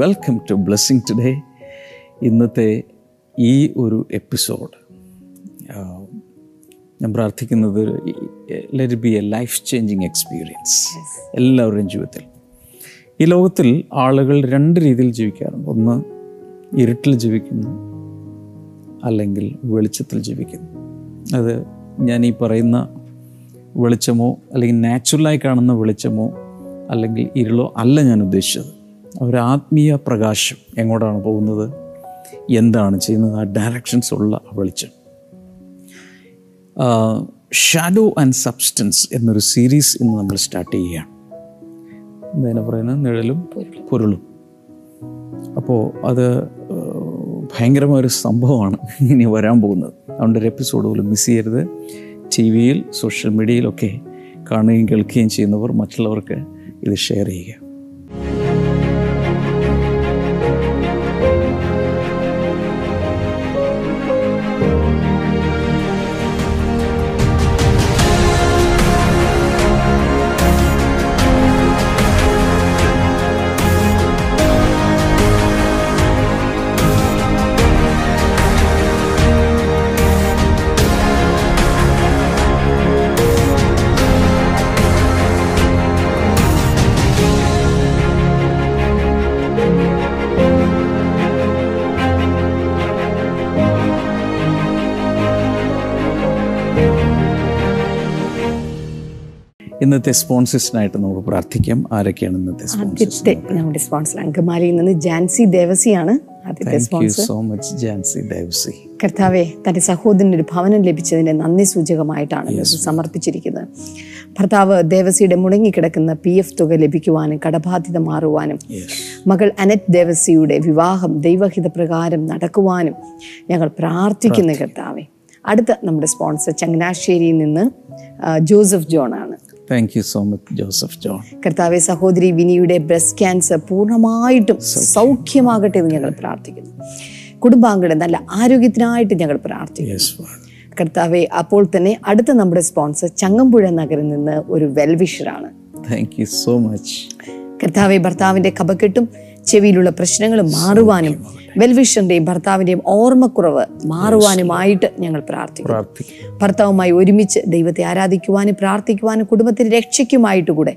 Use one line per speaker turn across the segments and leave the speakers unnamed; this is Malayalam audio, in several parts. വെൽക്കം ടു ബ്ലെസ്സിങ് ടുഡേ ഇന്നത്തെ ഈ ഒരു എപ്പിസോഡ് ഞാൻ പ്രാർത്ഥിക്കുന്നത് let be a life changing experience എല്ലാവരുടെയും ജീവിതത്തിൽ ഈ ലോകത്തിൽ ആളുകൾ രണ്ട് രീതിയിൽ ജീവിക്കാറുണ്ട് ഒന്ന് ഇരുട്ടിൽ ജീവിക്കുന്നു അല്ലെങ്കിൽ വെളിച്ചത്തിൽ ജീവിക്കുന്നു അത് ഞാൻ ഈ പറയുന്ന വെളിച്ചമോ അല്ലെങ്കിൽ നാച്ചുറലായി കാണുന്ന വെളിച്ചമോ അല്ലെങ്കിൽ ഇരുളോ അല്ല ഞാൻ ഉദ്ദേശിച്ചത് ഒരു ആത്മീയ പ്രകാശം എങ്ങോട്ടാണ് പോകുന്നത് എന്താണ് ചെയ്യുന്നത് ആ ഡയറക്ഷൻസ് ഉള്ള വെളിച്ചം ഷാഡോ ആൻഡ് സബ്സ്റ്റൻസ് എന്നൊരു സീരീസ് ഇന്ന് നമ്മൾ സ്റ്റാർട്ട് ചെയ്യുകയാണ് എന്താ പറയുന്നത് നിഴലും പൊരുളും അപ്പോൾ അത് ഭയങ്കരമായൊരു സംഭവമാണ് ഇനി വരാൻ പോകുന്നത് അതുകൊണ്ട് ഒരു എപ്പിസോഡ് പോലും മിസ് ചെയ്യരുത് ടി വിയിൽ സോഷ്യൽ മീഡിയയിലൊക്കെ കാണുകയും കേൾക്കുകയും ചെയ്യുന്നവർ മറ്റുള്ളവർക്ക് ഇത് ഷെയർ ചെയ്യുക ഇന്നത്തെ സ്പോൺസേഴ്സിനായിട്ട് നമുക്ക് പ്രാർത്ഥിക്കാം ആരൊക്കെയാണ് ഇന്നത്തെ ആദ്യത്തെ നമ്മുടെ സ്പോൺസർ അങ്കമാലിയിൽ നിന്ന് ജാൻസി
ദേവസിയാണ് sponsor so much Jancy Devasi കർത്താവെ തന്റെ സഹോദരന് ഒരു ഭവനം ലഭിച്ചതിൻ്റെ നന്ദി സൂചകമായിട്ടാണ് സമർപ്പിച്ചിരിക്കുന്നത് ഭർത്താവ് ദേവസിയുടെ മുടങ്ങിക്കിടക്കുന്ന പി എഫ് തുക ലഭിക്കുവാനും കടബാധ്യത മാറുവാനും മകൾ അനറ്റ് ദേവസിയുടെ വിവാഹം ദൈവഹിതപ്രകാരം നടക്കുവാനും ഞങ്ങൾ പ്രാർത്ഥിക്കുന്ന കർത്താവെ അടുത്ത നമ്മുടെ സ്പോൺസർ ചങ്ങനാശ്ശേരിയിൽ നിന്ന് ജോസഫ് ജോൺ ആണ് thank you so much Joseph John കർത്താവെ സഹോദരി വിനിയുടെ ബ്രസ്റ്റ് ക്യാൻസർ പൂർണ്ണമായിട്ടും സൗഖ്യമാകട്ടെ എന്ന് ഞങ്ങൾ പ്രാർത്ഥിക്കുന്നു കുടുംബാംഗങ്ങളെ നല്ല ആരോഗ്യത്തിനായിട്ട് ഞങ്ങൾ പ്രാർത്ഥിക്കുന്നു കർത്താവെ അപ്പോൾ തന്നെ അടുത്ത നമ്മുടെ സ്പോൺസർ ചങ്ങമ്പുഴ നഗറിൽ നിന്ന് ഒരു വെൽവിഷറാണ് താങ്ക് യു സോ മച്ച് കർത്താവെ ഭർത്താവിൻ്റെ കപക്കെട്ടും ചെവിയിലുള്ള പ്രശ്നങ്ങൾ മാറുവാനും വെൽവിഷന്റെയും ഭർത്താവിന്റെയും ഓർമ്മക്കുറവ് മാറുവാനുമായിട്ട് ഞങ്ങൾ പ്രാർത്ഥിക്കും ഭർത്താവുമായി ഒരുമിച്ച് ദൈവത്തെ ആരാധിക്കുവാനും പ്രാർത്ഥിക്കുവാനും കുടുംബത്തിന് രക്ഷയ്ക്കുമായിട്ട് കൂടെ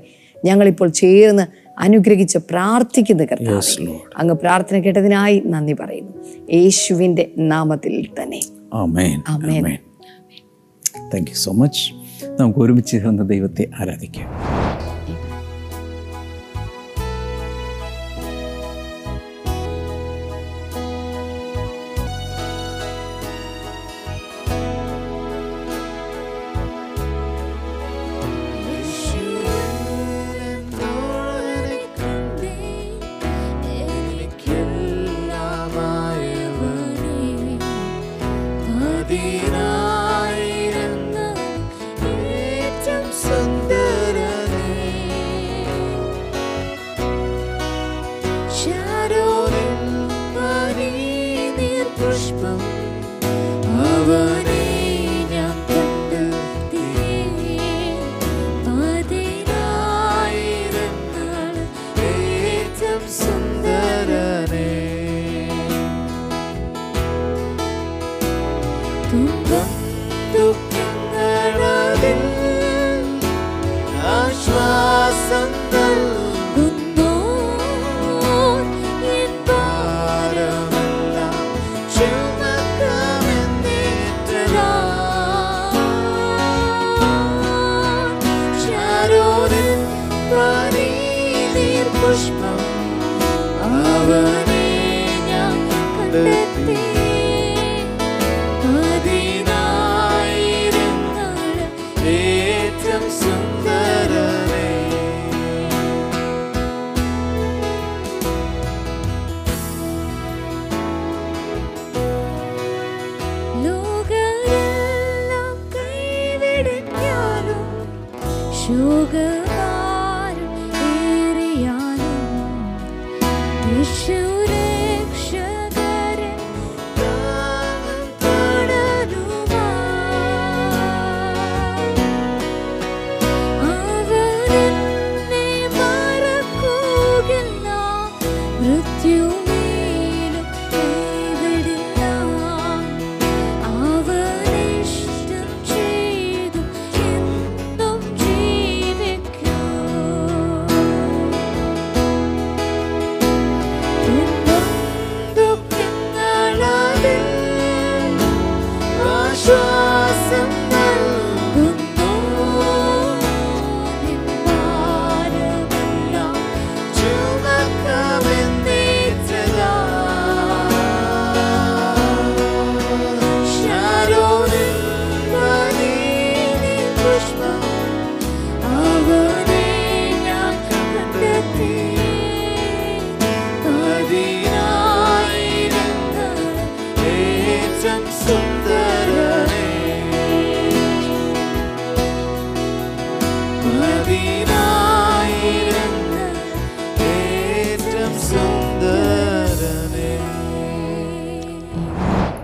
ഞങ്ങളിപ്പോൾ ചേർന്ന് അനുഗ്രഹിച്ച് പ്രാർത്ഥിക്കുന്ന കർത്താവ് അങ്ങ് പ്രാർത്ഥന കേട്ടതിനായി നന്ദി പറയുന്നു യേശുവിൻ്റെ നാമത്തിൽ
തന്നെ സോ മച്ച് നമുക്ക് ഒരുമിച്ച് ദൈവത്തെ ആരാധിക്കാം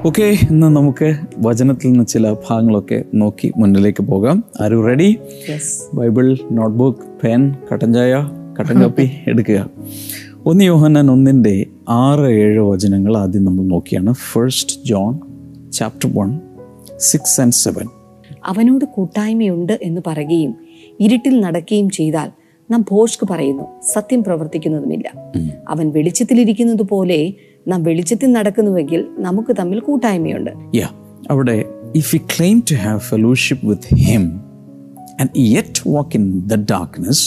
ഓക്കെ ഇന്ന് നമുക്ക് വചനത്തിൽ നിന്ന് ചില ഭാഗങ്ങളൊക്കെ നോക്കി മുന്നിലേക്ക് പോകാം are ready Bible notebook pen കട്ടൻ ചായ കട്ടൻ കാപ്പി എടുക്കുക ഒന്ന് യോഹന്നാൻ ഒന്നിൻ്റെ ആറ് ഏഴ് വചനങ്ങൾ ആദ്യം നമ്മൾ നോക്കിയാണ് first John chapter one
six and seven അവനോട് കൂട്ടായ്മയുണ്ട് എന്ന് പറയുകയും ഇരുട്ടിൽ നടക്കുകയും ചെയ്താൽ നാം ഭോഷ്ക് പറയുന്നു സത്യം പ്രവർത്തിക്കുന്നതുമില്ല അവൻ വെളിച്ചത്തിലിരിക്കുന്നത് പോലെ നാം വെളിച്ചത്തിൽ നടക്കുന്നുവെങ്കിൽ നമുക്ക് തമ്മിൽ കൂട്ടായ്മയുണ്ട്
അവിടെ if you claim to have fellowship with him and yet walk in the darkness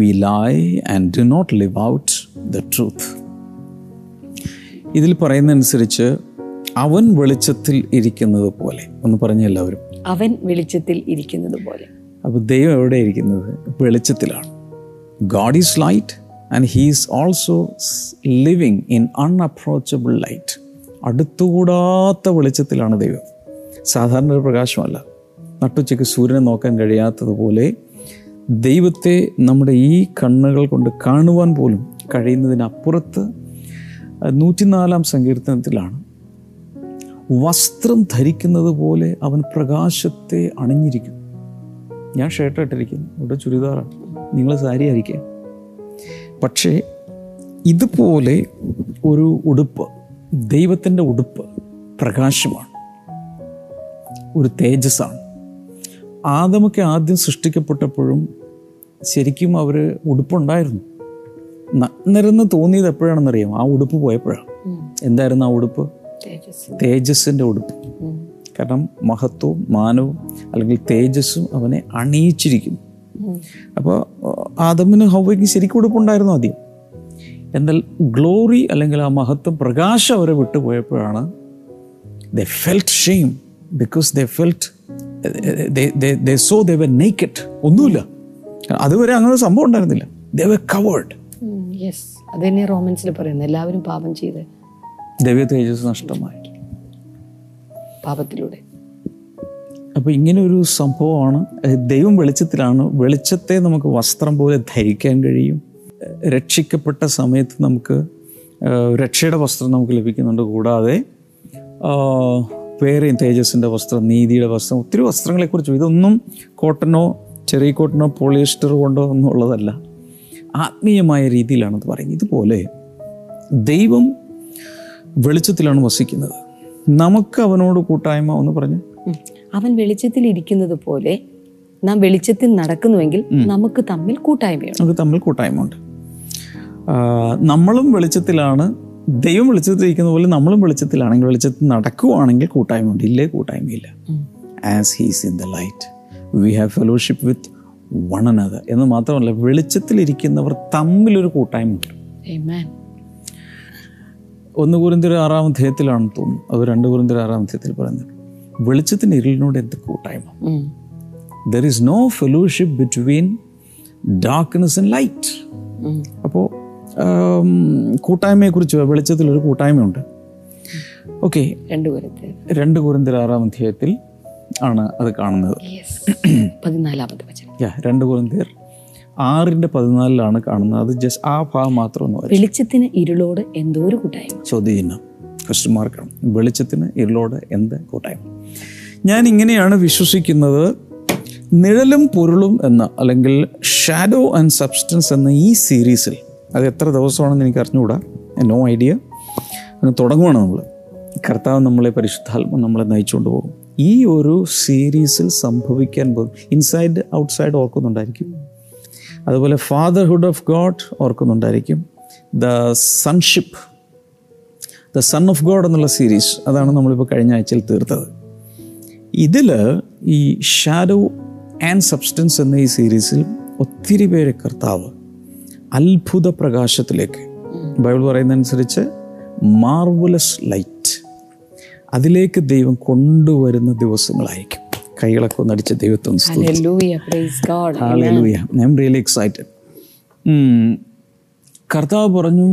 we lie and do not live out the truth ഇതിൽ പറയുന്നതനുസരിച്ച് അവൻ വെളിച്ചത്തിൽ
ഇരിക്കുന്നത് പോലെ ഒന്ന് പറഞ്ഞു എല്ലാവരും അവൻ വെളിച്ചത്തിൽ ഇരിക്കുന്നത് പോലെ അപ്പോൾ ദൈവം എവിടെ ഇരിക്കുന്നത് വെളിച്ചത്തിലാണ്
God is light and he's also living in unapproachable light അടുത്തുകൂടാത്ത വെളിച്ചത്തിലാണ് ദൈവം സാധാരണ ഒരു പ്രകാശമല്ല നട്ടുച്ചയ്ക്ക് സൂര്യനെ നോക്കാൻ കഴിയാത്തതുപോലെ ദൈവത്തെ നമ്മുടെ ഈ കണ്ണുകൾ കൊണ്ട് കാണുവാൻ പോലും കഴിയുന്നതിനപ്പുറത്ത് നൂറ്റിനാലാം സങ്കീർത്തനത്തിലാണ് വസ്ത്രം ധരിക്കുന്നത് പോലെ അവൻ പ്രകാശത്തെ അണിഞ്ഞിരിക്കുന്നു ഞാൻ ഷർട്ട് ഇട്ടിരിക്കുന്നു ഇവിടെ ചുരിദാറാണ് നിങ്ങൾ സാരി ആയിരിക്കാം പക്ഷേ ഇതുപോലെ ഒരു ഉടുപ്പ് ദൈവത്തിൻ്റെ ഉടുപ്പ് പ്രകാശമാണ് ഒരു തേജസ്സാണ് ആദമൊക്കെ ആദ്യം സൃഷ്ടിക്കപ്പെട്ടപ്പോഴും ശരിക്കും അവർ ഉടുപ്പുണ്ടായിരുന്നു നന്നരെന്ന് തോന്നിയത് എപ്പോഴാണെന്നറിയാം ആ ഉടുപ്പ് പോയപ്പോഴാണ് എന്തായിരുന്നു ആ ഉടുപ്പ് തേജസ്സിൻ്റെ ഉടുപ്പ് കാരണം മഹത്വവും മാനവും അല്ലെങ്കിൽ തേജസ്സും അവനെ അണിയിച്ചിരിക്കുന്നു അപ്പോൾ ആദമിന് ഹൗവയ്ക്ക് ശരിക്കും ഉടുപ്പുണ്ടായിരുന്നു ആദ്യം എന്നാൽ ഗ്ലോറി അല്ലെങ്കിൽ ആ മഹത്വം പ്രകാശം അവരെ വിട്ടുപോയപ്പോഴാണ് they felt shame because they felt they saw they naked ഒന്നുമില്ല അതുവരെ അങ്ങനെ ഒരു സംഭവം ഉണ്ടായിരുന്നില്ല ദ കവേർഡ് യെസ് അതന്നെ റോമൻസിൽ പറയുന്നത് എല്ലാവരും പാപം ചെയ്ത് ദൈവ തേജസ് നഷ്ടമായി പാപത്തിലൂടെ അപ്പോൾ ഇങ്ങനെ ഒരു സംഭവമാണ് ദൈവം വെളിച്ചത്തിലാണ് വെളിച്ചത്തെ നമുക്ക് വസ്ത്രം പോലെ ധരിക്കാൻ കഴിയും രക്ഷിക്കപ്പെട്ട സമയത്ത് നമുക്ക് രക്ഷയുടെ വസ്ത്രം നമുക്ക് ലഭിക്കുന്നുണ്ട് കൂടാതെ വേറെയും തേജസ്സിൻ്റെ വസ്ത്രം നീതിയുടെ വസ്ത്രം ഒത്തിരി വസ്ത്രങ്ങളെക്കുറിച്ചും ഇതൊന്നും കോട്ടനോ ചെറിയ കോട്ടനോ പോളിയസ്റ്റർ കൊണ്ടോ ഒന്നും ഉള്ളതല്ല ആത്മീയമായ രീതിയിലാണത് പറയുന്നത് ഇതുപോലെ ദൈവം വെളിച്ചത്തിലാണ് വസിക്കുന്നത് നമുക്ക് അവനോട് കൂട്ടായ്മ എന്ന് പറഞ്ഞ്
അവൻ വെളിച്ചത്തിൽ ഇരിക്കുന്നത് പോലെ നാം വെളിച്ചത്തിൽ നടക്കുന്നുവെങ്കിൽ
നമുക്ക് തമ്മിൽ കൂട്ടായ്മയുണ്ട് നമുക്ക് തമ്മിൽ കൂട്ടായ്മ ഉണ്ട് നമ്മളും വെളിച്ചത്തിലാണ് ദൈവം വെളിച്ചത്തിരിക്കുന്ന പോലെ നമ്മളും വെളിച്ചത്തിലാണെങ്കിൽ വെളിച്ചത്തിൽ നടക്കുവാണെങ്കിൽ കൂട്ടായ്മ ഉണ്ട് ഇല്ലേ കൂട്ടായ്മയില്ല as he's in the light we have fellowship with one another എന്ന് മാത്രമല്ല വെളിച്ചത്തിലിരിക്കുന്നവർ തമ്മിലൊരു കൂട്ടായ്മ ഉണ്ട് ഒന്ന് കുരുന്തിരി ആറാം അധ്യായത്തിലാണെന്ന് തോന്നുന്നു അത് രണ്ട് കുരുന്തിരി ആറാം അധ്യായത്തിൽ പറയുന്നത് വെളിച്ചത്തിന് ഇരുളിനോട് എന്ത് കൂട്ടായ്മ there is no fellowship between darkness and light അപ്പോൾ കൂട്ടായ്മയെക്കുറിച്ച് ഒരു കൂട്ടായ്മയുണ്ട് ഓക്കെ
രണ്ട് കുരുന്തിൽ ആറാം അധ്യായത്തിൽ ആണ് അത് കാണുന്നത് രണ്ട് കുരുന്തിർ ആറിന്റെ
പതിനാലിലാണ് കാണുന്നത് അത് ജസ്റ്റ് ആ ഭാഗം മാത്രം വെളിച്ചത്തിന് ഇരുളോട് എന്തോ ഒരു കൂട്ടായ്മ ചോദ്യം ക്വസ്റ്റ്യന്മാർക്കാണ് വെളിച്ചത്തിന് ഇരുളോട് എന്ത് കൂട്ടായ്മ ഞാൻ ഇങ്ങനെയാണ് വിശ്വസിക്കുന്നത് നിഴലും പൊരുളും എന്ന അല്ലെങ്കിൽ ഷാഡോ ആൻഡ് സബ്സ്റ്റൻസ് എന്ന ഈ സീരീസിൽ അത് എത്ര ദിവസമാണെന്ന് എനിക്ക് അറിഞ്ഞുകൂടാ നോ ഐഡിയ അങ്ങ് തുടങ്ങുവാണ് നമ്മൾ കർത്താവ് നമ്മളെ പരിശുദ്ധാത്മ നമ്മളെ നയിച്ചുകൊണ്ട് പോകും ഈ ഒരു സീരീസിൽ സംഭവിക്കാൻ പോകും ഇൻസൈഡ് ഔട്ട്സൈഡ് ഓർക്കുന്നുണ്ടായിരിക്കും അതുപോലെ ഫാദർഹുഡ് ഓഫ് ഗോഡ് ഓർക്കുന്നുണ്ടായിരിക്കും the sonship son of God എന്നുള്ള സീരീസ് അതാണ് നമ്മളിപ്പോൾ കഴിഞ്ഞ ആഴ്ചയിൽ തീർത്തത് ഇതിൽ ഈ ഷാഡോ ആൻഡ് സബ്സ്റ്റൻസ് എന്ന ഈ സീരീസിൽ ഒത്തിരി പേര് കർത്താവ് അത്ഭുത പ്രകാശത്തിലേക്ക് ബൈബിൾ പറയുന്നതനുസരിച്ച് മാർവലസ് ലൈറ്റ് അതിലേക്ക് ദൈവം കൊണ്ടുവരുന്ന ദിവസങ്ങളായിരിക്കും കൈകളൊക്കെ ഒന്നടിച്ച്
ദൈവത്വം
റിയലി എക്സൈറ്റഡ് കർത്താവ് പറഞ്ഞു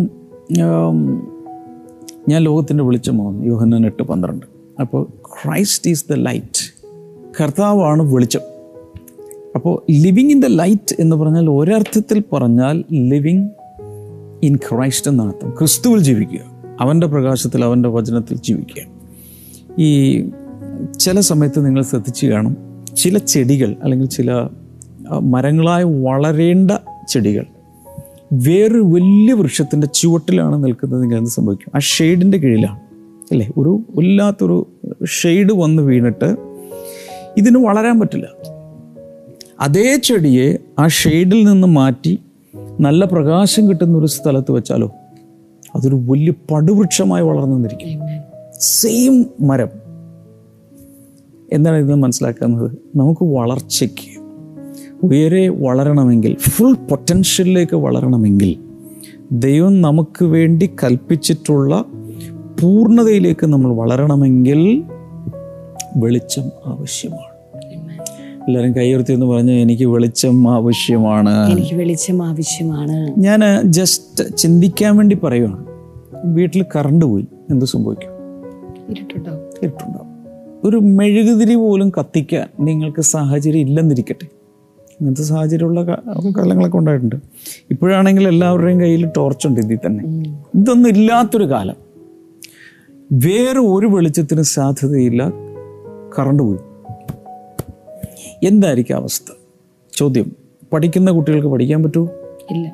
ഞാൻ ലോകത്തിൻ്റെ വെളിച്ചമാണ് യോഹന്നാൻ എട്ട് പന്ത്രണ്ട് അപ്പോൾ ക്രൈസ്റ്റ് ഈസ് ദ ലൈറ്റ് കർത്താവാണ് വെളിച്ചം അപ്പോൾ ലിവിങ് ഇൻ ദ ലൈറ്റ് എന്ന് പറഞ്ഞാൽ ഒരർത്ഥത്തിൽ പറഞ്ഞാൽ ലിവിങ് ഇൻ ക്രൈസ്റ്റ് അർത്ഥം ക്രിസ്തുവിൽ ജീവിക്കുക അവൻ്റെ പ്രകാശത്തിൽ അവൻ്റെ വചനത്തിൽ ജീവിക്കുക ഈ ചില സമയത്ത് നിങ്ങൾ ശ്രദ്ധിച്ച് കാണും ചില ചെടികൾ അല്ലെങ്കിൽ ചില മരങ്ങളായി വളരേണ്ട ചെടികൾ വേറൊരു വലിയ വൃക്ഷത്തിൻ്റെ ചുവട്ടിലാണ് നിൽക്കുന്നത് നിങ്ങൾ എന്ത് സംഭവിക്കും ആ ഷെയ്ഡിൻ്റെ കീഴിലാണ് അല്ലേ ഒരു വല്ലാത്തൊരു ഷെയ്ഡ് വന്ന് വീണിട്ട് ഇതിന് വളരാൻ പറ്റില്ല അതേ ചെടിയെ ആ ഷെയ്ഡിൽ നിന്ന് മാറ്റി നല്ല പ്രകാശം കിട്ടുന്ന ഒരു സ്ഥലത്ത് വെച്ചാലോ അതൊരു വലിയ പടുവൃക്ഷമായി വളർന്നു നിന്നിരിക്കും സെയിം മരം എന്താണ് ഇതിന് മനസ്സിലാക്കുന്നത് നമുക്ക് വളർച്ചയ്ക്ക് ഉയരെ വളരണമെങ്കിൽ ഫുൾ പൊട്ടൻഷ്യലിലേക്ക് വളരണമെങ്കിൽ ദൈവം നമുക്ക് വേണ്ടി കൽപ്പിച്ചിട്ടുള്ള പൂർണ്ണതയിലേക്ക് നമ്മൾ വളരണമെങ്കിൽ വെളിച്ചം ആവശ്യമാണ് എല്ലാവരും കൈയുർത്തി എന്ന് പറഞ്ഞ് എനിക്ക് വെളിച്ചം ആവശ്യമാണ് എനിക്ക് വെളിച്ചം ആവശ്യമാണ് ഞാൻ ജസ്റ്റ് ചിന്തിക്കാൻ വേണ്ടി പറയുവാണ് വീട്ടിൽ കറണ്ട് പോയി എന്ത്
സംഭവിക്കും ഇരുട്ടുണ്ടാവും ഇരുട്ടുണ്ടാവും
ഒരു മെഴുകുതിരി പോലും കത്തിക്കാൻ നിങ്ങൾക്ക് സാഹചര്യം ഇല്ലെന്നിരിക്കട്ടെ അങ്ങനത്തെ സാഹചര്യമുള്ള കാലങ്ങളൊക്കെ ഉണ്ടായിട്ടുണ്ട് ഇപ്പോഴാണെങ്കിൽ എല്ലാവരുടെയും കയ്യിൽ ടോർച്ചുണ്ട് ഇതിൽ തന്നെ ഇതൊന്നും ഇല്ലാത്തൊരു കാലം വേറെ ഒരു വെളിച്ചത്തിന് സാധ്യതയില്ല കറണ്ട് പോയി എന്തായിരിക്കും അവസ്ഥ ചോദ്യം പഠിക്കുന്ന കുട്ടികൾക്ക് പഠിക്കാൻ പറ്റുമോ ഇല്ല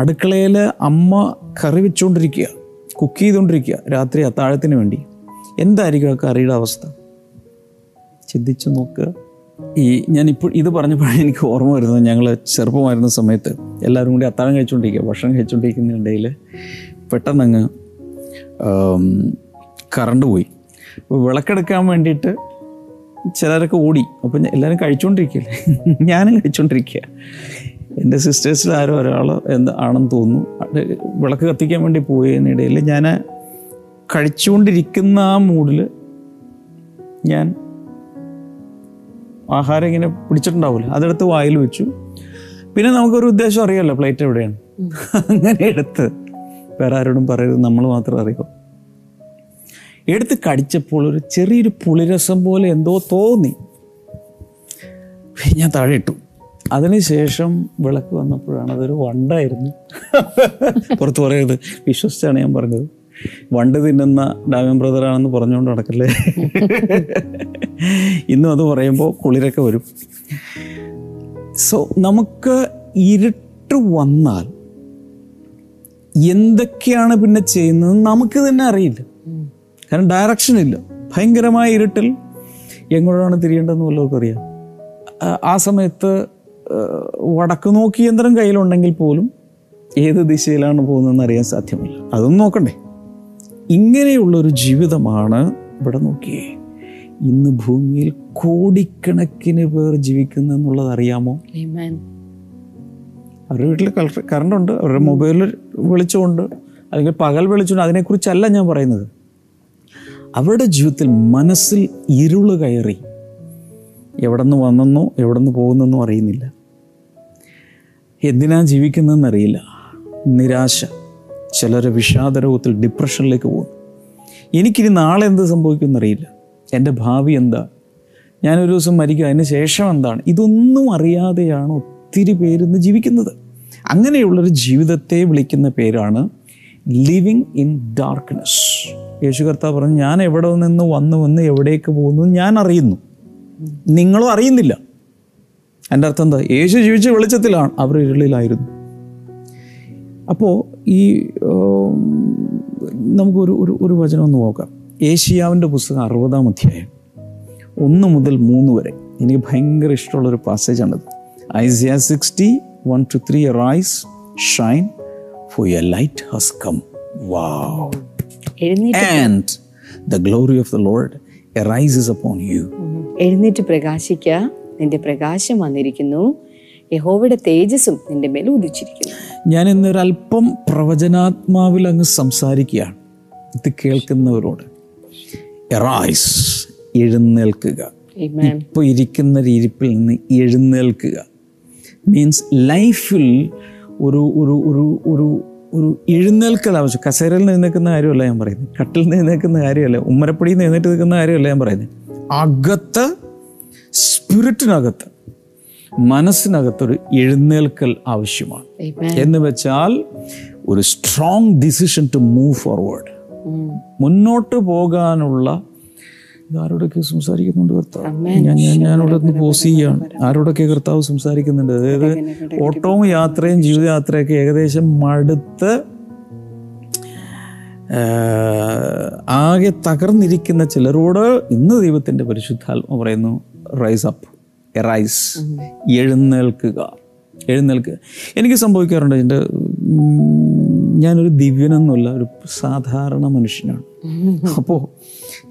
അടുക്കളയിൽ അമ്മ കറി വെച്ചുകൊണ്ടിരിക്കുക കുക്ക് ചെയ്തുകൊണ്ടിരിക്കുക രാത്രി അത്താഴത്തിന് വേണ്ടി എന്തായിരിക്കും ആ കറിയുടെ അവസ്ഥ ചിന്തിച്ചു നോക്കുക ഈ ഞാൻ ഇപ്പോൾ ഇത് പറഞ്ഞപ്പോഴാണ് എനിക്ക് ഓർമ്മ വരുന്നത് ഞങ്ങൾ ചെറുപ്പമായിരുന്ന സമയത്ത് എല്ലാവരും കൂടി അത്താഴം കഴിച്ചുകൊണ്ടിരിക്കുക ഭക്ഷണം കഴിച്ചുകൊണ്ടിരിക്കുന്നതിനിടയിൽ പെട്ടെന്നങ്ങ് കറണ്ട് പോയി അപ്പോൾ വിളക്കെടുക്കാൻ വേണ്ടിയിട്ട് ചിലരൊക്കെ ഓടി അപ്പം എല്ലാവരും കഴിച്ചുകൊണ്ടിരിക്കുകയല്ലേ ഞാനും കഴിച്ചുകൊണ്ടിരിക്കുക എൻ്റെ സിസ്റ്റേഴ്സിൽ ആരോ ഒരാൾ എന്ത് ആണെന്ന് തോന്നുന്നു വിളക്ക് കത്തിക്കാൻ വേണ്ടി പോയതിനിടയിൽ ഞാൻ കഴിച്ചുകൊണ്ടിരിക്കുന്ന ആ മൂഡിൽ ഞാൻ ആഹാരം ഇങ്ങനെ പിടിച്ചിട്ടുണ്ടാവില്ല അതെടുത്ത് വായിൽ വെച്ചു പിന്നെ നമുക്കൊരു ഉദ്ദേശം അറിയാമല്ലോ പ്ലേറ്റ് എവിടെയാണ് അങ്ങനെ എടുത്ത് വേറെ ആരോടും പറയരുത് നമ്മൾ മാത്രം അറിയാം എടുത്ത് കടിച്ചപ്പോൾ ഒരു ചെറിയൊരു പുളിരസം പോലെ എന്തോ തോന്നി ഞാൻ താഴെ ഇട്ടു അതിനുശേഷം വിളക്ക് വന്നപ്പോഴാണ് അതൊരു വണ്ടായിരുന്നു പുറത്ത് പറയരുത് വിശ്വസിച്ചാണ് ഞാൻ പറഞ്ഞത് വണ്ട് തിന്നുന്ന ഡാമൻ ബ്രദറാണെന്ന് പറഞ്ഞുകൊണ്ട് നടക്കല്ലേ ഇന്നും അത് പറയുമ്പോൾ കുളിരൊക്കെ വരും സോ നമുക്ക് ഇരുട്ട് വന്നാൽ എന്തൊക്കെയാണ് പിന്നെ ചെയ്യുന്നത് നമുക്ക് തന്നെ അറിയില്ല കാരണം ഡയറക്ഷൻ ഇല്ല ഭയങ്കരമായ ഇരുട്ടിൽ എങ്ങോട്ടാണ് തിരിയേണ്ടതെന്ന് വല്ലവർക്കും അറിയാം ആ സമയത്ത് വടക്ക് നോക്കി യന്ത്രം കയ്യിലുണ്ടെങ്കിൽ പോലും ഏത് ദിശയിലാണ് പോകുന്നതെന്ന് അറിയാൻ സാധ്യമല്ല അതൊന്നും നോക്കണ്ടേ ഇങ്ങനെയുള്ളൊരു ജീവിതമാണ് ഇവിടെ നോക്കിയേ ഇന്ന് ഭൂമിയിൽ കോടിക്കണക്കിന് പേർ ജീവിക്കുന്നു എന്നുള്ളത് അറിയാമോ അവരുടെ വീട്ടിൽ കറണ്ട് ഉണ്ട് അവരുടെ മൊബൈലിൽ വെളിച്ചമുണ്ട് അല്ലെങ്കിൽ പകൽ വെളിച്ചമുണ്ട് അതിനെക്കുറിച്ചല്ല ഞാൻ പറയുന്നത് അവരുടെ ജീവിതത്തിൽ മനസ്സിൽ ഇരുള് കയറി എവിടെ നിന്ന് വന്നെന്നോ എവിടെ നിന്ന് പോകുന്നെന്നോ അറിയുന്നില്ല എന്തിനാ ജീവിക്കുന്നതെന്നറിയില്ല നിരാശ ചിലർ വിഷാദരോഗത്തിൽ ഡിപ്രഷനിലേക്ക് പോകും എനിക്കിനി നാളെ എന്ത് അറിയില്ല എൻ്റെ ഭാവി എന്താ ഞാനൊരു ദിവസം മരിക്കുക അതിന് ശേഷം എന്താണ് ഇതൊന്നും അറിയാതെയാണ് ഒത്തിരി പേരിന്ന് ജീവിക്കുന്നത് അങ്ങനെയുള്ളൊരു ജീവിതത്തെ വിളിക്കുന്ന പേരാണ് ലിവിങ് ഇൻ ഡാർക്ക്നെസ് യേശു കർത്താവ് പറഞ്ഞു ഞാൻ എവിടെ നിന്ന് വന്നു വന്ന് എവിടേക്ക് പോകുന്നു ഞാൻ അറിയുന്നു നിങ്ങളും അറിയുന്നില്ല എൻ്റെ അർത്ഥം എന്താ യേശു ജീവിച്ച വെളിച്ചത്തിലാണ് അവർ ഇരുളിലായിരുന്നു അപ്പോൾ ഈ നമുക്കൊരു ഒരു ഒരു വചനം ഒന്ന് നോക്കാം ഏഷ്യാവിൻ്റെ പുസ്തകം അറുപതാം അധ്യായം ഒന്ന് മുതൽ മൂന്ന് വരെ എനിക്ക് ഭയങ്കര ഇഷ്ടമുള്ളൊരു പാസേജാണിത് Isaiah sixty one two three rise shine for your light has come wow and the glory of the Lord
arises upon you എഴുന്നേറ്റ് പ്രകാശിക്ക നിന്റെ പ്രകാശം വന്നിരിക്കുന്നു യഹോവയുടെ തേജസ്സും നിന്റെ മേൽ
ഉദിച്ചിരിക്കുന്നു ഞാൻ ഇന്നൊരല്പം പ്രവചനാത്മാവിൽ അങ്ങ് സംസാരിക്കുകയാണ് ഇത് കേൾക്കുന്നവരോട് എറൈസ് എഴുന്നേൽക്കുക ഇപ്പൊ ഇരിക്കുന്ന ഇരിപ്പിൽ നിന്ന് എഴുന്നേൽക്കുക മീൻസ് ലൈഫിൽ ഒരു ഒരു ഒരു ഒരു ഒരു എഴുന്നേൽക്കൽ ആവശ്യം കസേരയിൽ നിൽക്കുന്ന കാര്യമല്ല ഞാൻ പറയുന്നത് കട്ടിൽ നിന്ന് നിൽക്കുന്ന കാര്യമല്ല ഉമ്മരപ്പടിയിൽ എഴുന്നേറ്റ് നിൽക്കുന്ന കാര്യമല്ല ഞാൻ പറയുന്നത് അകത്ത് സ്പിരിറ്റിനകത്ത് മനസ്സിനകത്തൊരു എഴുന്നേൽക്കൽ ആവശ്യമാണ് എന്ന് വെച്ചാൽ ഒരു strong decision to move forward മുന്നോട്ട് പോകാനുള്ള ആരോടൊക്കെ സംസാരിക്കുന്നുണ്ട് കർത്താവ് ഞാൻ ഞാനിവിടെ നിന്ന് പോസ് ചെയ്യാണ് ആരോടൊക്കെ കർത്താവ് സംസാരിക്കുന്നുണ്ട് അതായത് ഓട്ടവും യാത്രയും ജീവിതയാത്രയൊക്കെ ഏകദേശം മടുത്ത് ആകെ തകർന്നിരിക്കുന്ന ചിലരോട് ഇന്ന് ദൈവത്തിൻ്റെ പരിശുദ്ധാത്മ പറയുന്നു റൈസ് അപ്പ് എറൈസ് എഴുന്നേൽക്കുക എഴുന്നേൽക്കുക എനിക്ക് സംഭവിക്കാറുണ്ട് എൻ്റെ ഞാനൊരു ദിവ്യനൊന്നുമല്ല ഒരു സാധാരണ മനുഷ്യനാണ് അപ്പോൾ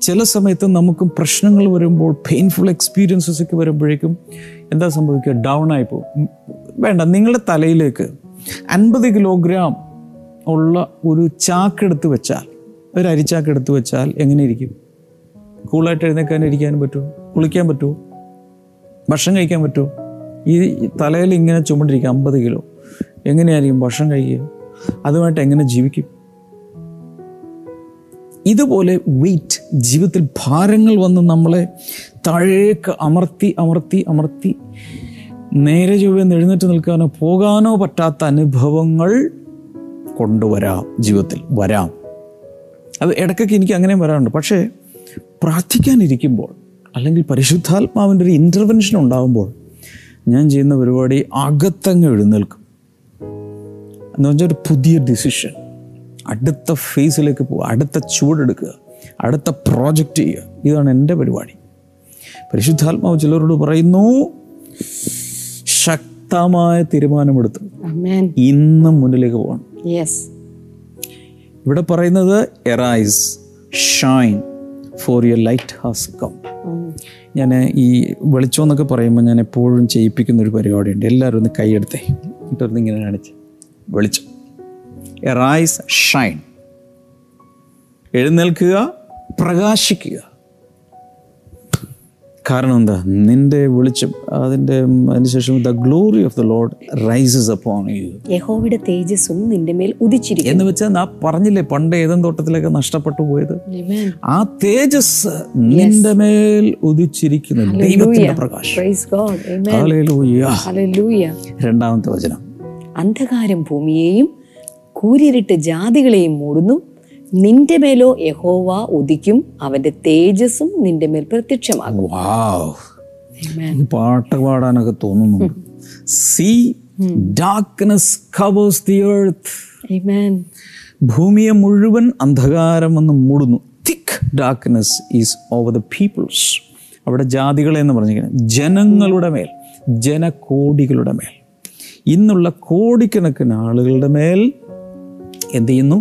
ചില സമയത്ത് നമുക്ക് പ്രശ്നങ്ങൾ വരുമ്പോൾ പെയിൻഫുൾ എക്സ്പീരിയൻസസ് ഒക്കെ വരുമ്പോഴേക്കും എന്താ സംഭവിക്കുക ഡൗൺ ആയി പോകും വേണ്ട നിങ്ങളുടെ തലയിലേക്ക് അൻപത് കിലോഗ്രാം ഉള്ള ഒരു ചാക്കെടുത്ത് വെച്ചാൽ ഒരു അരിച്ചാക്കെടുത്ത് വെച്ചാൽ എങ്ങനെ ഇരിക്കും കൂളായിട്ട് എഴുന്നേക്കാൻ ഇരിക്കാനും പറ്റുമോ കുളിക്കാൻ പറ്റുമോ ഭക്ഷണം കഴിക്കാൻ പറ്റുമോ ഈ തലയിൽ ഇങ്ങനെ ചുമണ്ടിരിക്കുക അമ്പത് കിലോ എങ്ങനെയായിരിക്കും ഭക്ഷണം കഴിക്കുക അതുമായിട്ട് എങ്ങനെ ജീവിക്കും ഇതുപോലെ വെയിറ്റ് ജീവിതത്തിൽ ഭാരങ്ങൾ വന്ന് നമ്മളെ താഴേക്ക് അമർത്തി അമർത്തി അമർത്തി നേരെ ചൊവ്വെന്ന് എഴുന്നേറ്റ് നിൽക്കാനോ പോകാനോ പറ്റാത്ത അനുഭവങ്ങൾ കൊണ്ടുവരാം ജീവിതത്തിൽ വരാം അത് ഇടയ്ക്കൊക്കെ എനിക്ക് അങ്ങനെയും വരാറുണ്ട് പക്ഷേ പ്രാർത്ഥിക്കാനിരിക്കുമ്പോൾ അല്ലെങ്കിൽ പരിശുദ്ധാത്മാവിൻ്റെ ഒരു ഇൻ്റർവെൻഷൻ ഉണ്ടാകുമ്പോൾ ഞാൻ ചെയ്യുന്ന പരിപാടി അകത്തങ്ങ് എഴുന്നേൽക്കും എന്ന് വെച്ചാൽ ഒരു പുതിയ ഡിസിഷൻ അടുത്ത ഫേസിലേക്ക് പോവുക അടുത്ത ചൂടെടുക്കുക അടുത്ത പ്രോജക്റ്റ് ചെയ്യുക ഇതാണ് എൻ്റെ പരിപാടി പരിശുദ്ധാത്മാവ് ചിലരോട് പറയുന്നു ശക്തമായ തീരുമാനമെടുത്തു ഇന്നും മുന്നിലേക്ക് പോകണം ഇവിടെ പറയുന്നത് arise shine for your light has come ഞാൻ ഈ വെളിച്ചം എന്നൊക്കെ പറയുമ്പോൾ ഞാൻ എപ്പോഴും ചെയ്യിപ്പിക്കുന്ന ഒരു പരിപാടിയുണ്ട് എല്ലാവരും ഒന്ന് കൈയെടുത്തേ എന്നിട്ടൊന്ന് ഇങ്ങനെ കാണിച്ച് വെളിച്ചം എറൈസ് ഷൈൻ എഴുന്നേൽക്കുക പ്രകാശിക്കുക കാരണം എന്താ നിന്റെ വെളിച്ചം അതിന്റെ അതിനുശേഷം the glory of the Lord rises
upon you യഹോവയുടെ തേജസ്സും നിന്റെ മേൽ ഉദിച്ചിരിക്കും എന്ന് വെച്ചാൽ ഞാൻ പറഞ്ഞില്ലേ
പണ്ട് ഏതൻ തോട്ടത്തിലേക്ക് നഷ്ടപ്പെട്ടു പോയത് ആ തേജസ് നിന്റെ മേൽ ഉദിച്ചിരിക്കുന്നു ദൈവത്തിന്റെ പ്രകാശം
രണ്ടാമത്തെ വചനം അന്ധകാരം ഭൂമിയെയും കൂരിരിട്ട് ജാതികളെയും മൂടുന്നു നിന്റെ മേലോ യഹോവ ഉദിക്കും അവന്റെ തേജസ്സും നിന്റെ മേൽ പ്രത്യക്ഷമാകും പാട്ട് പാടാനൊക്കെ തോന്നുന്നു
see darkness covers the earth ഭൂമിയെ മുഴുവൻ അന്ധകാരം വന്ന് മൂടുന്നു thick darkness is over the peoples അവിടെ ജാതികളെ എന്ന് പറഞ്ഞിരിക്കുന്നത് ജനങ്ങളുടെ മേൽ ജനകോടികളുടെ മേൽ ഇന്നുള്ള കോടിക്കണക്കിന് ആളുകളുടെ മേൽ എന്ത് ചെയ്യുന്നു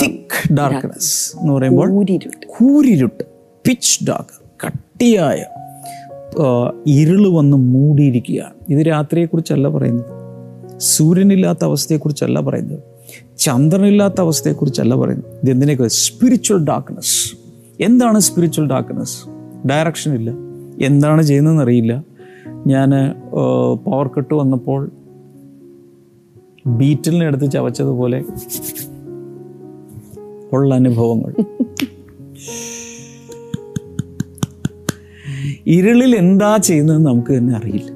തിക്ക് ഡാർക്ക്നെസ് എന്ന് പറയുമ്പോൾ കൂരിരുട്ട് പിച്ച് ഡാർക്ക് കട്ടിയായ ഇരുള് വന്ന് മൂടിയിരിക്കുകയാണ് ഇത് രാത്രിയെക്കുറിച്ചല്ല പറയുന്നത് സൂര്യനില്ലാത്ത അവസ്ഥയെക്കുറിച്ചല്ല പറയുന്നത് ചന്ദ്രനില്ലാത്ത അവസ്ഥയെക്കുറിച്ചല്ല പറയുന്നത് ഇത് എന്തിനേക്ക് സ്പിരിച്വൽ ഡാർക്ക്നെസ് എന്താണ് സ്പിരിച്വൽ ഡാർക്ക്നെസ് ഡയറക്ഷൻ ഇല്ല എന്താണ് ചെയ്യുന്നതെന്ന് അറിയില്ല ഞാൻ പവർ കട്ട് വന്നപ്പോൾ ബീറ്റിലിനെടുത്ത് ചവച്ചതുപോലെ ഉള്ള അനുഭവങ്ങൾ ഇരുളിൽ എന്താ ചെയ്യുന്നത് നമുക്ക് തന്നെ അറിയില്ല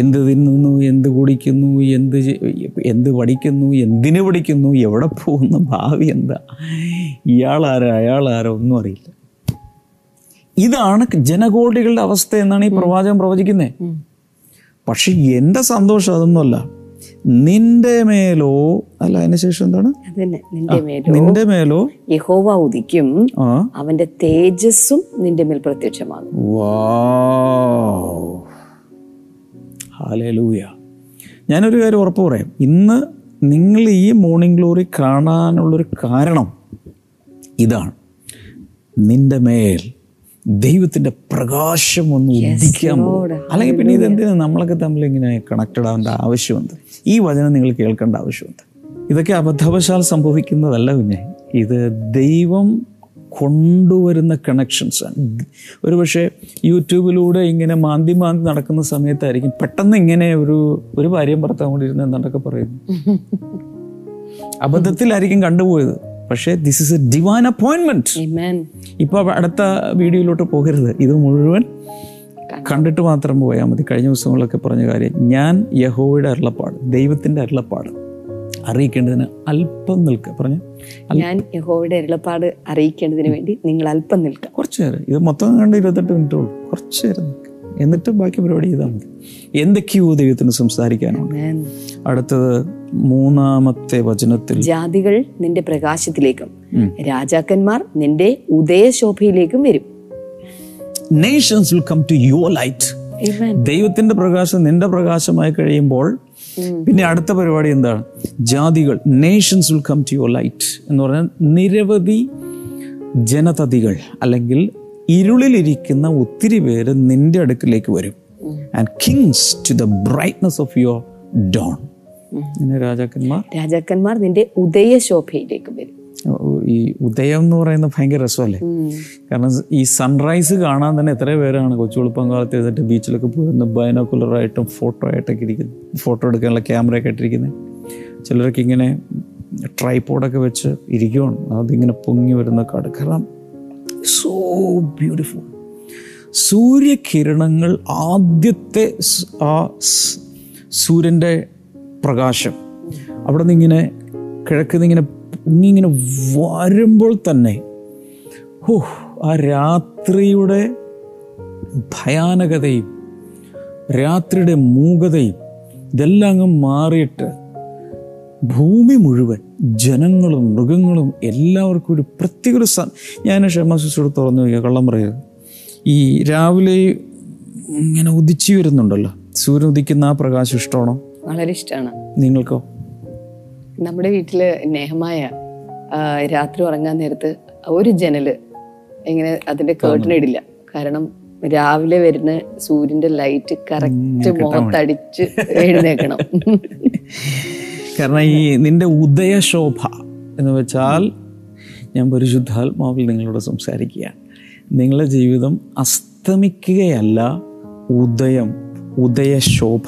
എന്ത് തിന്നുന്നു എന്ത് കുടിക്കുന്നു എന്ത് എന്ത് പഠിക്കുന്നു എന്തിന് പഠിക്കുന്നു എവിടെ പോകുന്നു ഭാവി എന്താ ഇയാളാരോ അയാളാരോ ഒന്നും അറിയില്ല ഇതാണ് ജനകോടികളുടെ അവസ്ഥ എന്നാണ് ഈ പ്രവാചകം പ്രവചിക്കുന്നത് പക്ഷെ എൻ്റെ സന്തോഷം അതൊന്നുമല്ല നിന്റെ മേലോ അല്ല അതിനുശേഷം
എന്താണ് നിന്റെ മേലോ യഹോവ ഉദിക്കും അവന്റെ തേജസ്സും നിന്റെ മേൽ പ്രത്യക്ഷമാകും
ഞാനൊരു കാര്യം ഉറപ്പ് പറയാം ഇന്ന് നിങ്ങൾ ഈ മോർണിംഗ് ഗ്ലോറി കാണാനുള്ളൊരു കാരണം ഇതാണ് നിന്റെ മേൽ ദൈവത്തിൻ്റെ പ്രകാശം ഒന്ന് ഉദിക്കാൻ അല്ലെങ്കിൽ പിന്നെ എന്തിനാ നമ്മളൊക്കെ തമ്മിൽ ഇങ്ങനെ കണക്റ്റഡ് ആവേണ്ട ആവശ്യമുണ്ട് ഈ വചനം നിങ്ങൾ കേൾക്കേണ്ട ആവശ്യമുണ്ട് ഇതൊക്കെ അബദ്ധവശാൽ സംഭവിക്കുന്നതല്ല കുഞ്ഞെ ഇത് ദൈവം കൊണ്ടുവരുന്ന കണക്ഷൻസാണ് പക്ഷേ യൂട്യൂബിലൂടെ ഇങ്ങനെ മാന്തി മാന്തി നടക്കുന്ന സമയത്തായിരിക്കും പെട്ടെന്ന് ഇങ്ങനെ ഒരു ഒരു ഭാര്യയും ഭർത്താവ് കൊണ്ടിരുന്ന എന്നൊക്കെ പറയുന്നു അബദ്ധത്തിലായിരിക്കും കണ്ടുപോയത് പക്ഷേ ദിസ് ഇസ് എ ഡിവൈൻ അപ്പോയിൻമെന്റ് ഇപ്പൊ അടുത്ത വീഡിയോയിലോട്ട് പോകരുത് ഇത് മുഴുവൻ കണ്ടിട്ട് മാത്രം പോയാൽ മതി കഴിഞ്ഞ ദിവസങ്ങളിലൊക്കെ പറഞ്ഞ കാര്യം ഞാൻ യഹോയുടെ അരുളപ്പാട് ദൈവത്തിന്റെ അരുളപ്പാട് അറിയിക്കേണ്ടതിന് അല്പം നിൽക്കുക പറഞ്ഞു
ഞാൻ യഹോയുടെ അരുളപ്പാട് അറിയിക്കേണ്ടതിന് വേണ്ടി നിങ്ങൾ അല്പം നിൽക്കുക
കുറച്ചു നേരം ഇത് മൊത്തം കണ്ട് ഇരുപത്തെട്ട് മിനിറ്റ് ഉള്ളൂ കുറച്ചു നേരം എന്നിട്ട് ബാക്കി പരിപാടി ചെയ്താൽ മതി എന്തൊക്കെയോ ദൈവത്തിന് സംസാരിക്കാനുണ്ട് അടുത്തത് മൂന്നാമത്തെ വചനത്തിൽ
ജാതികൾ നിന്റെ പ്രകാശത്തിലേക്കും രാജാക്കന്മാർ നിന്റെ ഉദയശോഭയിലേക്കും വരും
nations will come to your light ദൈവത്തിന്റെ പ്രകാശം നിന്റെ പ്രകാശമായി കഴിയുമ്പോൾ പിന്നെ അടുത്ത പരിപാടി എന്താണ് ജാതികൾ nations will come to your light എന്ന് പറഞ്ഞാൽ നിരവധി ജനതതികൾ അല്ലെങ്കിൽ ഇരുളിലിരിക്കുന്ന ഒത്തിരി പേര് നിന്റെ അടുക്കിലേക്ക് വരും and kings to the brightness of your dawn രാജാക്കന്മാർ രാജാക്കന്മാർ നിന്റെ ഉദയശോഭയിലേക്ക് വരും ഈ ഉദയം എന്ന് പറയുന്നത് ഭയങ്കര രസമല്ലേ കാരണം ഈ സൺറൈസ് കാണാൻ തന്നെ എത്ര പേരാണ് കൊച്ചുവെളുപ്പം കാലത്ത് എഴുന്നിട്ട് ബീച്ചിലൊക്കെ പോയിരുന്നു ബൈനോക്കുലറായിട്ടും ഫോട്ടോ ആയിട്ടൊക്കെ ഇരിക്കുന്നു ഫോട്ടോ എടുക്കാനുള്ള ഒക്കെ ഇട്ടിരിക്കുന്നത് ചിലരൊക്കെ ഇങ്ങനെ ട്രൈപോഡൊക്കെ വെച്ച് ഇരിക്കുകയാണ് അതിങ്ങനെ പൊങ്ങി വരുന്ന കാട് കാരണം സോ ബ്യൂട്ടിഫുൾ സൂര്യകിരണങ്ങൾ ആദ്യത്തെ ആ സൂര്യൻ്റെ പ്രകാശം അവിടെ നിന്ന് ഇങ്ങനെ കിഴക്കുന്ന ഇങ്ങനെ ഇങ്ങനെ വരുമ്പോൾ തന്നെ ഹോ ആ രാത്രിയുടെ ഭയാനകതയും രാത്രിയുടെ മൂകതയും ഇതെല്ലാം അങ്ങ് മാറിയിട്ട് ഭൂമി മുഴുവൻ ജനങ്ങളും മൃഗങ്ങളും എല്ലാവർക്കും ഒരു പ്രത്യേക ഒരു ഞാൻ ക്ഷമ ശിശുടെ തുറന്നു നോക്കിയാൽ കള്ളം പറയുക ഈ രാവിലെ ഇങ്ങനെ ഉദിച്ചു വരുന്നുണ്ടല്ലോ സൂര്യൻ ഉദിക്കുന്ന ആ പ്രകാശം ഇഷ്ടമാണോ
വളരെ ഇഷ്ടമാണ്
നിങ്ങൾക്കോ
നമ്മുടെ വീട്ടില് നേഹമായ രാത്രി ഉറങ്ങാൻ നേരത്ത് ഒരു ജനല് ഇങ്ങനെ അതിന്റെ കേട്ടിന് ഇടില്ല കാരണം രാവിലെ വരുന്ന സൂര്യന്റെ ലൈറ്റ് കറക്റ്റ് മുഖത്തടിച്ച് എഴുന്നേക്കണം
കാരണം ഈ നിന്റെ ഉദയശോഭ എന്ന് വെച്ചാൽ ഞാൻ പരിശുദ്ധാത്മാവിൽ നിങ്ങളോട് സംസാരിക്കുക നിങ്ങളുടെ ജീവിതം അസ്തമിക്കുകയല്ല ഉദയം ഉദയശോഭ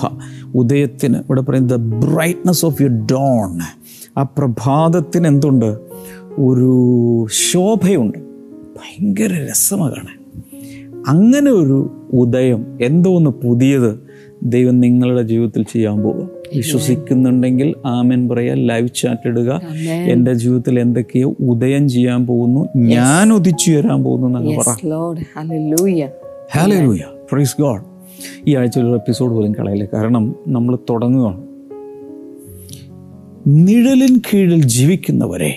ഉദയത്തിന് ഇവിടെ പറയുന്നത് ബ്രൈറ്റ്നസ് ഓഫ് യു ഡോൺ ആ പ്രഭാതത്തിന് എന്തുണ്ട് ഒരു ശോഭയുണ്ട് ഭയങ്കര രസമാണ് കാണാൻ അങ്ങനെ ഒരു ഉദയം എന്തോ ഒന്ന് പുതിയത് ദൈവം നിങ്ങളുടെ ജീവിതത്തിൽ ചെയ്യാൻ പോകും വിശ്വസിക്കുന്നുണ്ടെങ്കിൽ ആമൻ പറയാ ലൈവ് ചാറ്റ് ഇടുക എൻ്റെ ജീവിതത്തിൽ എന്തൊക്കെയോ ഉദയം ചെയ്യാൻ പോകുന്നു ഞാൻ ഉദിച്ചു വരാൻ പോകുന്നു
എന്നൊക്കെ പറയാം
ഈ ആഴ്ചയിലൊരു എപ്പിസോഡ് പോലും കളയില്ല കാരണം നമ്മൾ തുടങ്ങുകയാണ് നിഴലിൻ കീഴിൽ ജീവിക്കുന്നവരെ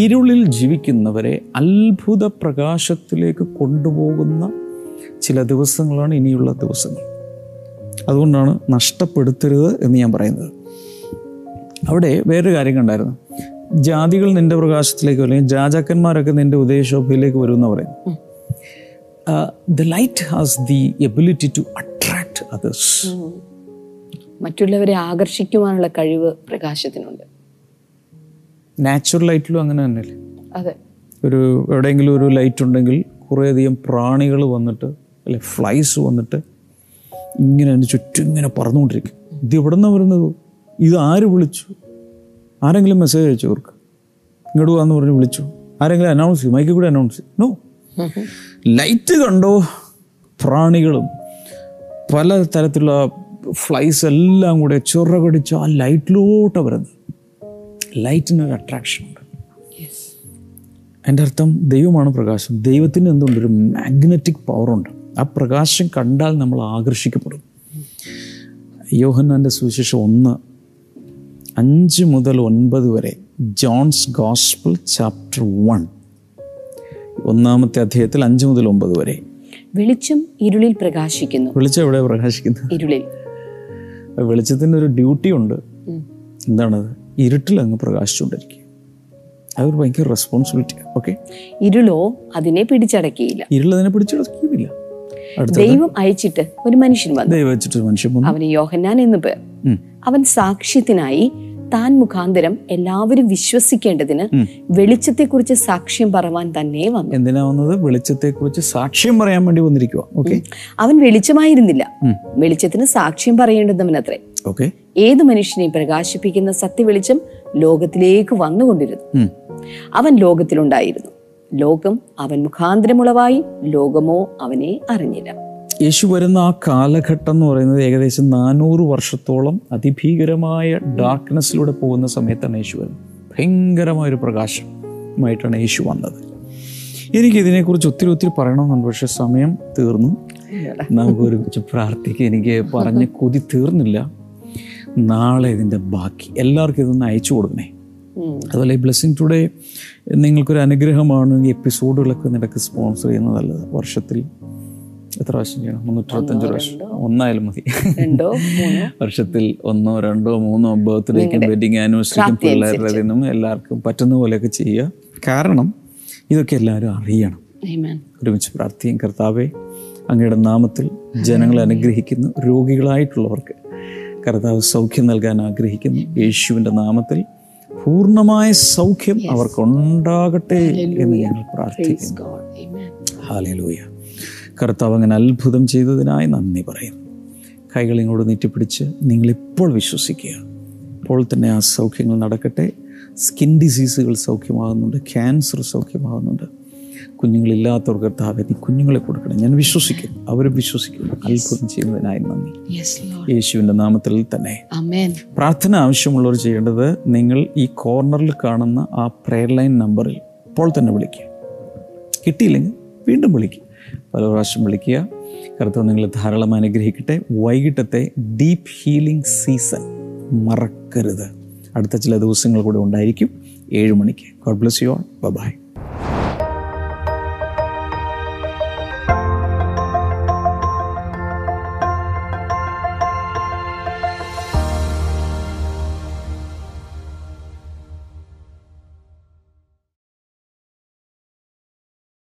ഇരുളിൽ ജീവിക്കുന്നവരെ അത്ഭുത പ്രകാശത്തിലേക്ക് കൊണ്ടുപോകുന്ന ചില ദിവസങ്ങളാണ് ഇനിയുള്ള ദിവസങ്ങൾ അതുകൊണ്ടാണ് നഷ്ടപ്പെടുത്തരുത് എന്ന് ഞാൻ പറയുന്നത് അവിടെ വേറൊരു കാര്യം കണ്ടായിരുന്നു ജാതികൾ നിന്റെ പ്രകാശത്തിലേക്ക് വരും ജാജാക്കന്മാരൊക്കെ നിന്റെ ഉദയശോഭയിലേക്ക് വരും എന്ന് പറയും the light has the ability to attract others
മറ്റുള്ളവരെ ആകർഷിക്കുവാനുള്ള കഴിവ് പ്രകാശത്തിനുണ്ട്
നാച്ചുറൽ ലൈറ്റിലും അങ്ങനെ തന്നെയല്ലേ അതെ ഒരു എവിടെയെങ്കിലും ഒരു ലൈറ്റ് ഉണ്ടെങ്കിൽ കുറേയധികം പ്രാണികൾ വന്നിട്ട് അല്ലെ ഫ്ലൈസ് വന്നിട്ട് ഇങ്ങനെ അതിന് ചുറ്റും ഇങ്ങനെ പറന്നുകൊണ്ടിരിക്കും ഇത് എവിടെ വരുന്നത് ഇത് ആര് വിളിച്ചു ആരെങ്കിലും മെസ്സേജ് അയച്ചു അവർക്ക് ഇങ്ങോട്ട് വന്ന് പറഞ്ഞ് വിളിച്ചു ആരെങ്കിലും അനൗൺസ് ചെയ്യും മൈക്കിൽ കൂടെ അനൗൺസ് ചെയ്യും നോ ലൈറ്റ് കണ്ടോ പ്രാണികളും പല തരത്തിലുള്ള ഫ്ലൈസ് എല്ലാം കൂടെ ചുറകടിച്ച് ആ ലൈറ്റിലോട്ട് വരുന്നത് ലൈറ്റിനൊരു അട്രാക്ഷൻ ഉണ്ട് എൻ്റെ അർത്ഥം ദൈവമാണ് പ്രകാശം ദൈവത്തിന് എന്തുകൊണ്ട് ഒരു മാഗ്നറ്റിക് പവറുണ്ട് ആ പ്രകാശം കണ്ടാൽ നമ്മൾ ആകർഷിക്കപ്പെടും യോഹന്നാൻ്റെ സുവിശേഷം ഒന്ന് അഞ്ച് മുതൽ ഒൻപത് വരെ ജോൺസ് ഗോസ്പൽ ചാപ്റ്റർ വൺ ഒന്നാമത്തെ അധ്യായത്തിൽ അഞ്ച് മുതൽ ഒമ്പത് വരെ വെളിച്ചം ഇരുളിൽ പ്രകാശിക്കുന്നു വെളിച്ചം എവിടെ പ്രകാശിക്കുന്നു ഇരുളിൽ വെളിച്ചത്തിൻ്റെ ഒരു ഡ്യൂട്ടി ഉണ്ട് എന്താണത് ഇരുട്ടിൽ അങ്ങ് പ്രകാശിച്ചുകൊണ്ടിരിക്കുക അതൊരു ഭയങ്കര റെസ്പോൺസിബിലിറ്റി ഓക്കെ
ഇരുളോ അതിനെ പിടിച്ചടക്കിയില്ല
ഇരുൾ അതിനെ പിടിച്ചടക്കിയില്ല
ദൈവം അയച്ചിട്ട് ഒരു മനുഷ്യൻ വന്നു ദൈവം അയച്ചിട്ട് ഒരു മനുഷ്യൻ വന്നു അവന് യോഹന്നാൻ എന്ന് പേർ അവൻ സാക്ഷ്യത്തിനായി താൻ മുഖാന്തരം എല്ലാവരും വിശ്വസിക്കേണ്ടതിന് കുറിച്ച് സാക്ഷ്യം പറയാൻ
തന്നെ വന്നു എന്തിനാ വന്നത് കുറിച്ച് സാക്ഷ്യം പറയാൻ വേണ്ടി വന്നിരിക്കുക അവൻ
വെളിച്ചമായിരുന്നില്ല വെളിച്ചത്തിന് സാക്ഷ്യം പറയേണ്ടതവൻ അത്രേ ഓക്കെ ഏത് മനുഷ്യനെയും പ്രകാശിപ്പിക്കുന്ന സത്യവെളിച്ചം ലോകത്തിലേക്ക് വന്നുകൊണ്ടിരുന്നു അവൻ ലോകത്തിലുണ്ടായിരുന്നു ലോകം അവൻ മുഖാന്തരമുളവായി ലോകമോ അവനെ അറിഞ്ഞില്ല
യേശു വരുന്ന ആ കാലഘട്ടം എന്ന് പറയുന്നത് ഏകദേശം നാനൂറ് വർഷത്തോളം അതിഭീകരമായ ഡാർക്ക്നെസ്സിലൂടെ പോകുന്ന സമയത്താണ് യേശു വരുന്നത് ഭയങ്കരമായൊരു പ്രകാശമായിട്ടാണ് യേശു വന്നത് എനിക്കിതിനെക്കുറിച്ച് ഇതിനെക്കുറിച്ച് ഒത്തിരി ഒത്തിരി പറയണമെന്നുണ്ട് പക്ഷേ സമയം തീർന്നു നമുക്ക് ഒരുമിച്ച് പ്രാർത്ഥിക്കുക എനിക്ക് പറഞ്ഞ് കൊതി തീർന്നില്ല നാളെ ഇതിൻ്റെ ബാക്കി എല്ലാവർക്കും ഇതൊന്ന് അയച്ചു കൊടുക്കണേ അതുപോലെ ബ്ലെസ്സിങ് ടുഡേ നിങ്ങൾക്കൊരു അനുഗ്രഹമാണ് ഈ എപ്പിസോഡുകളൊക്കെ നിനക്ക് സ്പോൺസർ ചെയ്യുന്നതല്ല വർഷത്തിൽ എത്ര പ്രാവശ്യം ചെയ്യണം മുന്നൂറ്ററുപത്തഞ്ച് പ്രാവശ്യം ഒന്നായാലും മതി വർഷത്തിൽ ഒന്നോ രണ്ടോ മൂന്നോ ബർത്ത്ഡേക്കും വെഡിങ് ആനിവേഴ്സറിക്കും പിള്ളേരുടെ നിന്നും എല്ലാവർക്കും പറ്റുന്ന പോലെയൊക്കെ ചെയ്യുക കാരണം ഇതൊക്കെ എല്ലാവരും അറിയണം ഒരുമിച്ച് പ്രാർത്ഥിക്കും കർത്താവെ അങ്ങയുടെ നാമത്തിൽ ജനങ്ങളെ അനുഗ്രഹിക്കുന്നു രോഗികളായിട്ടുള്ളവർക്ക് കർത്താവ് സൗഖ്യം നൽകാൻ ആഗ്രഹിക്കുന്നു യേശുവിൻ്റെ നാമത്തിൽ പൂർണ്ണമായ സൗഖ്യം അവർക്കുണ്ടാകട്ടെ എന്ന് ഞങ്ങൾ പ്രാർത്ഥിക്കുന്നു ഹാലലൂയ കർത്താവ് അങ്ങനെ അത്ഭുതം ചെയ്തതിനായി നന്ദി പറയും കൈകൾ ഇങ്ങോട്ട് നീട്ടിപ്പിടിച്ച് നിങ്ങളിപ്പോൾ വിശ്വസിക്കുക ഇപ്പോൾ തന്നെ ആ സൗഖ്യങ്ങൾ നടക്കട്ടെ സ്കിൻ ഡിസീസുകൾ സൗഖ്യമാകുന്നുണ്ട് ക്യാൻസർ സൗഖ്യമാകുന്നുണ്ട് കുഞ്ഞുങ്ങളില്ലാത്തവർ കർത്താവ് നീ കുഞ്ഞുങ്ങളെ കൊടുക്കണം ഞാൻ വിശ്വസിക്കും അവരും വിശ്വസിക്കും അത്ഭുതം ചെയ്യുന്നതിനായി നന്ദി യേശുവിൻ്റെ നാമത്തിൽ തന്നെ പ്രാർത്ഥന ആവശ്യമുള്ളവർ ചെയ്യേണ്ടത് നിങ്ങൾ ഈ കോർണറിൽ കാണുന്ന ആ പ്രെയർ ലൈൻ നമ്പറിൽ ഇപ്പോൾ തന്നെ വിളിക്കുക കിട്ടിയില്ലെങ്കിൽ വീണ്ടും വിളിക്കുക പല പ്രാവശ്യം വിളിക്കുക കറുത്ത നിങ്ങൾ ധാരാളം അനുഗ്രഹിക്കട്ടെ വൈകിട്ടത്തെ ഡീപ്പ് ഹീലിംഗ് സീസൺ മറക്കരുത് അടുത്ത ചില ദിവസങ്ങൾ കൂടെ ഉണ്ടായിരിക്കും ഏഴ് മണിക്ക് God bless you all by